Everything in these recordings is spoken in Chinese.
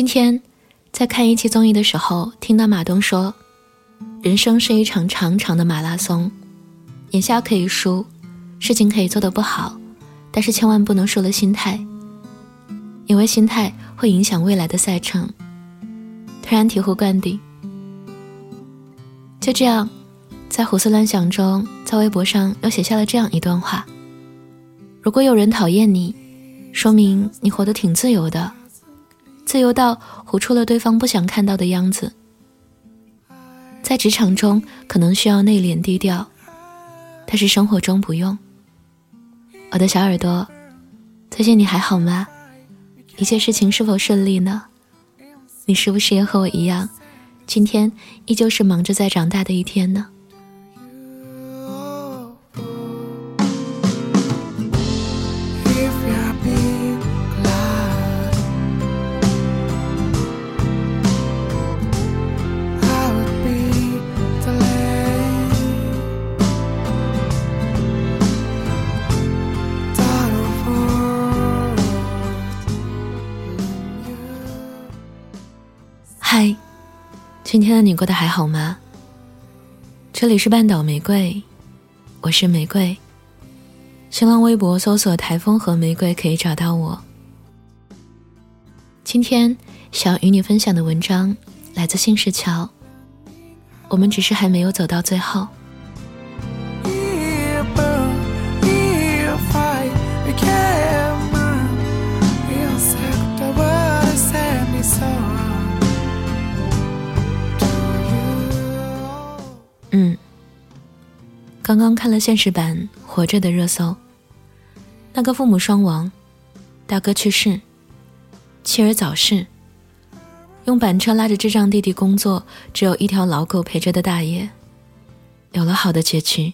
今天在看一期综艺的时候，听到马东说：“人生是一场长长的马拉松，眼下可以输，事情可以做得不好，但是千万不能输了心态，因为心态会影响未来的赛程。”突然醍醐灌顶。就这样，在胡思乱想中，在微博上又写下了这样一段话：“如果有人讨厌你，说明你活得挺自由的。”自由到活出了对方不想看到的样子。在职场中可能需要内敛低调，但是生活中不用。我的小耳朵，最近你还好吗？一切事情是否顺利呢？你是不是也和我一样，今天依旧是忙着在长大的一天呢？嗨，今天的你过得还好吗？这里是半岛玫瑰，我是玫瑰。新浪微博搜索“台风和玫瑰”可以找到我。今天想与你分享的文章来自信石桥。我们只是还没有走到最后。嗯刚刚看了现实版《活着》的热搜，那个父母双亡、大哥去世、妻儿早逝、用板车拉着智障弟弟工作、只有一条老狗陪着的大爷，有了好的结局。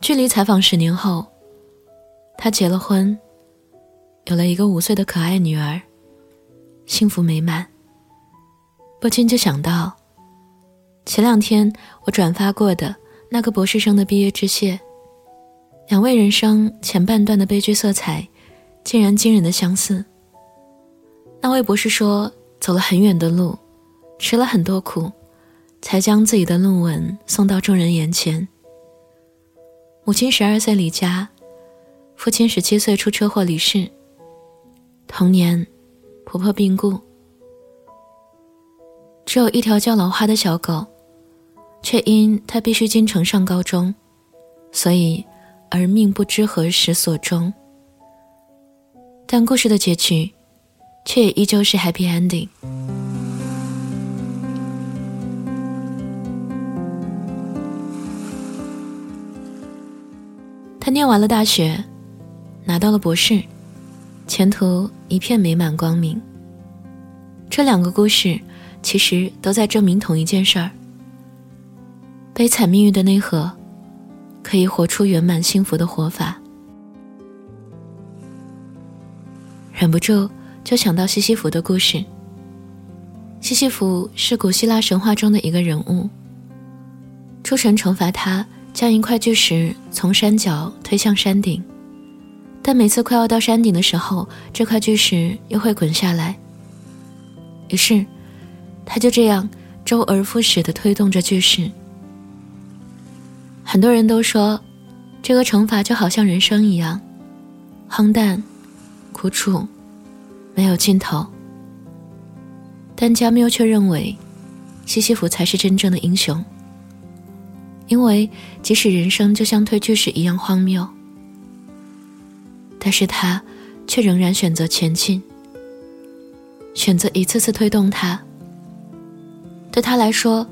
距离采访十年后，他结了婚，有了一个五岁的可爱女儿，幸福美满。不禁就想到，前两天我转发过的那个博士生的毕业致谢，两位人生前半段的悲剧色彩，竟然惊人的相似。那位博士说，走了很远的路，吃了很多苦，才将自己的论文送到众人眼前。母亲十二岁离家，父亲十七岁出车祸离世，童年，婆婆病故。只有一条叫老花的小狗，却因它必须进城上高中，所以而命不知何时所终。但故事的结局，却也依旧是 happy ending。他念完了大学，拿到了博士，前途一片美满光明。这两个故事。其实都在证明同一件事儿：悲惨命运的内核，可以活出圆满幸福的活法。忍不住就想到西西弗的故事。西西弗是古希腊神话中的一个人物。诸神惩罚他，将一块巨石从山脚推向山顶，但每次快要到山顶的时候，这块巨石又会滚下来。于是。他就这样周而复始地推动着巨石。很多人都说，这个惩罚就好像人生一样，荒诞、苦楚，没有尽头。但加缪却认为，西西弗才是真正的英雄。因为即使人生就像推巨石一样荒谬，但是他却仍然选择前进，选择一次次推动他。对他来说，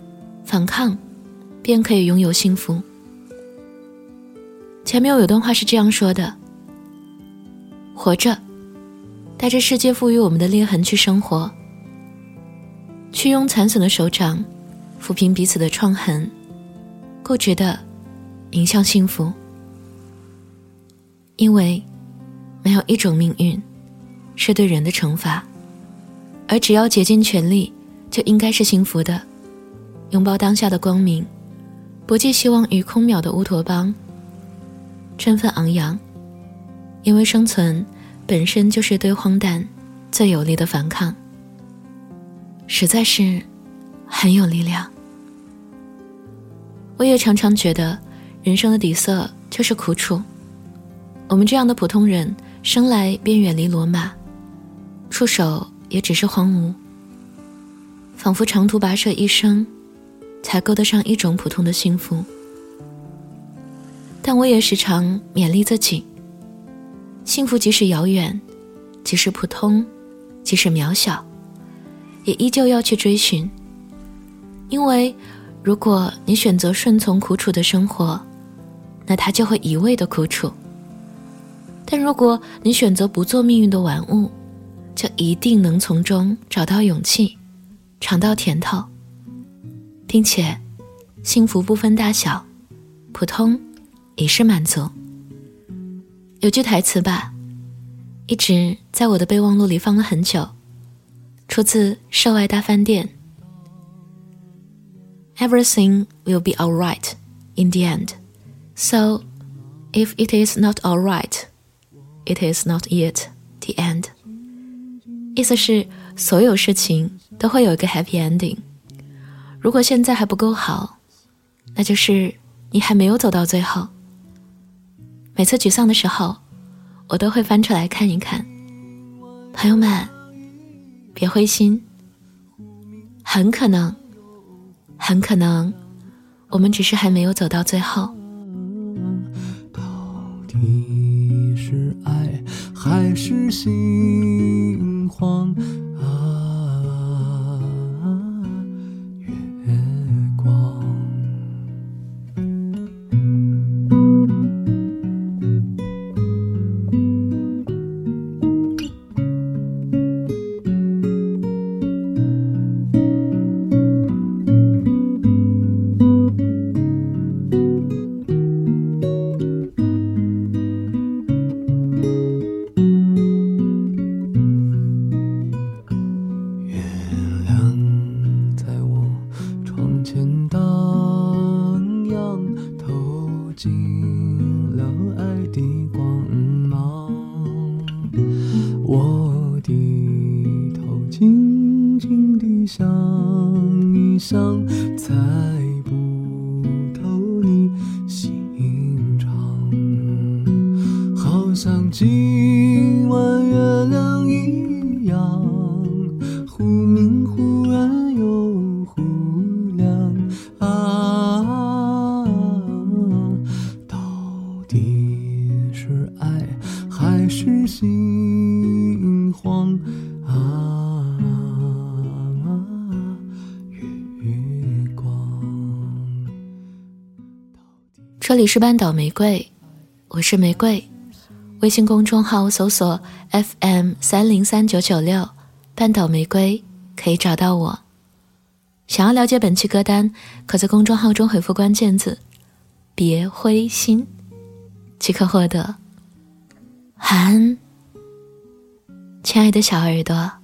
反抗便可以拥有幸福。前面有段话是这样说的：“活着，带着世界赋予我们的裂痕去生活，去用残损的手掌抚平彼此的创痕，固执的迎向幸福。因为没有一种命运是对人的惩罚，而只要竭尽全力。”就应该是幸福的，拥抱当下的光明，不寄希望于空渺的乌托邦。振奋昂扬，因为生存本身就是对荒诞最有力的反抗，实在是很有力量。我也常常觉得，人生的底色就是苦楚。我们这样的普通人，生来便远离罗马，触手也只是荒芜，仿佛长途跋涉一生，才够得上一种普通的幸福。但我也时常勉励自己：幸福即使遥远，即使普通，即使渺小，也依旧要去追寻，因为。如果你选择顺从苦楚的生活，那它就会一味的苦楚；但如果你选择不做命运的玩物，就一定能从中找到勇气，尝到甜头，并且幸福不分大小，普通已是满足。有句台词吧，一直在我的备忘录里放了很久，出自《涉外大饭店》。Everything will be alright in the end. So, if it is not alright. It is not yet the end. 意思是所有事情都会有一个 happy ending。如果现在还不够好，那就是你还没有走到最后。每次沮丧的时候，我都会翻出来看一看。朋友们，别灰心，很可能。很可能，我们只是还没有走到最后。还是心慌？上才这里是半岛玫瑰，我是玫瑰。微信公众号搜索 FM 三零三九九六，半岛玫瑰可以找到我。想要了解本期歌单，可在公众号中回复关键字“别灰心”，即可获得。晚安，亲爱的小耳朵。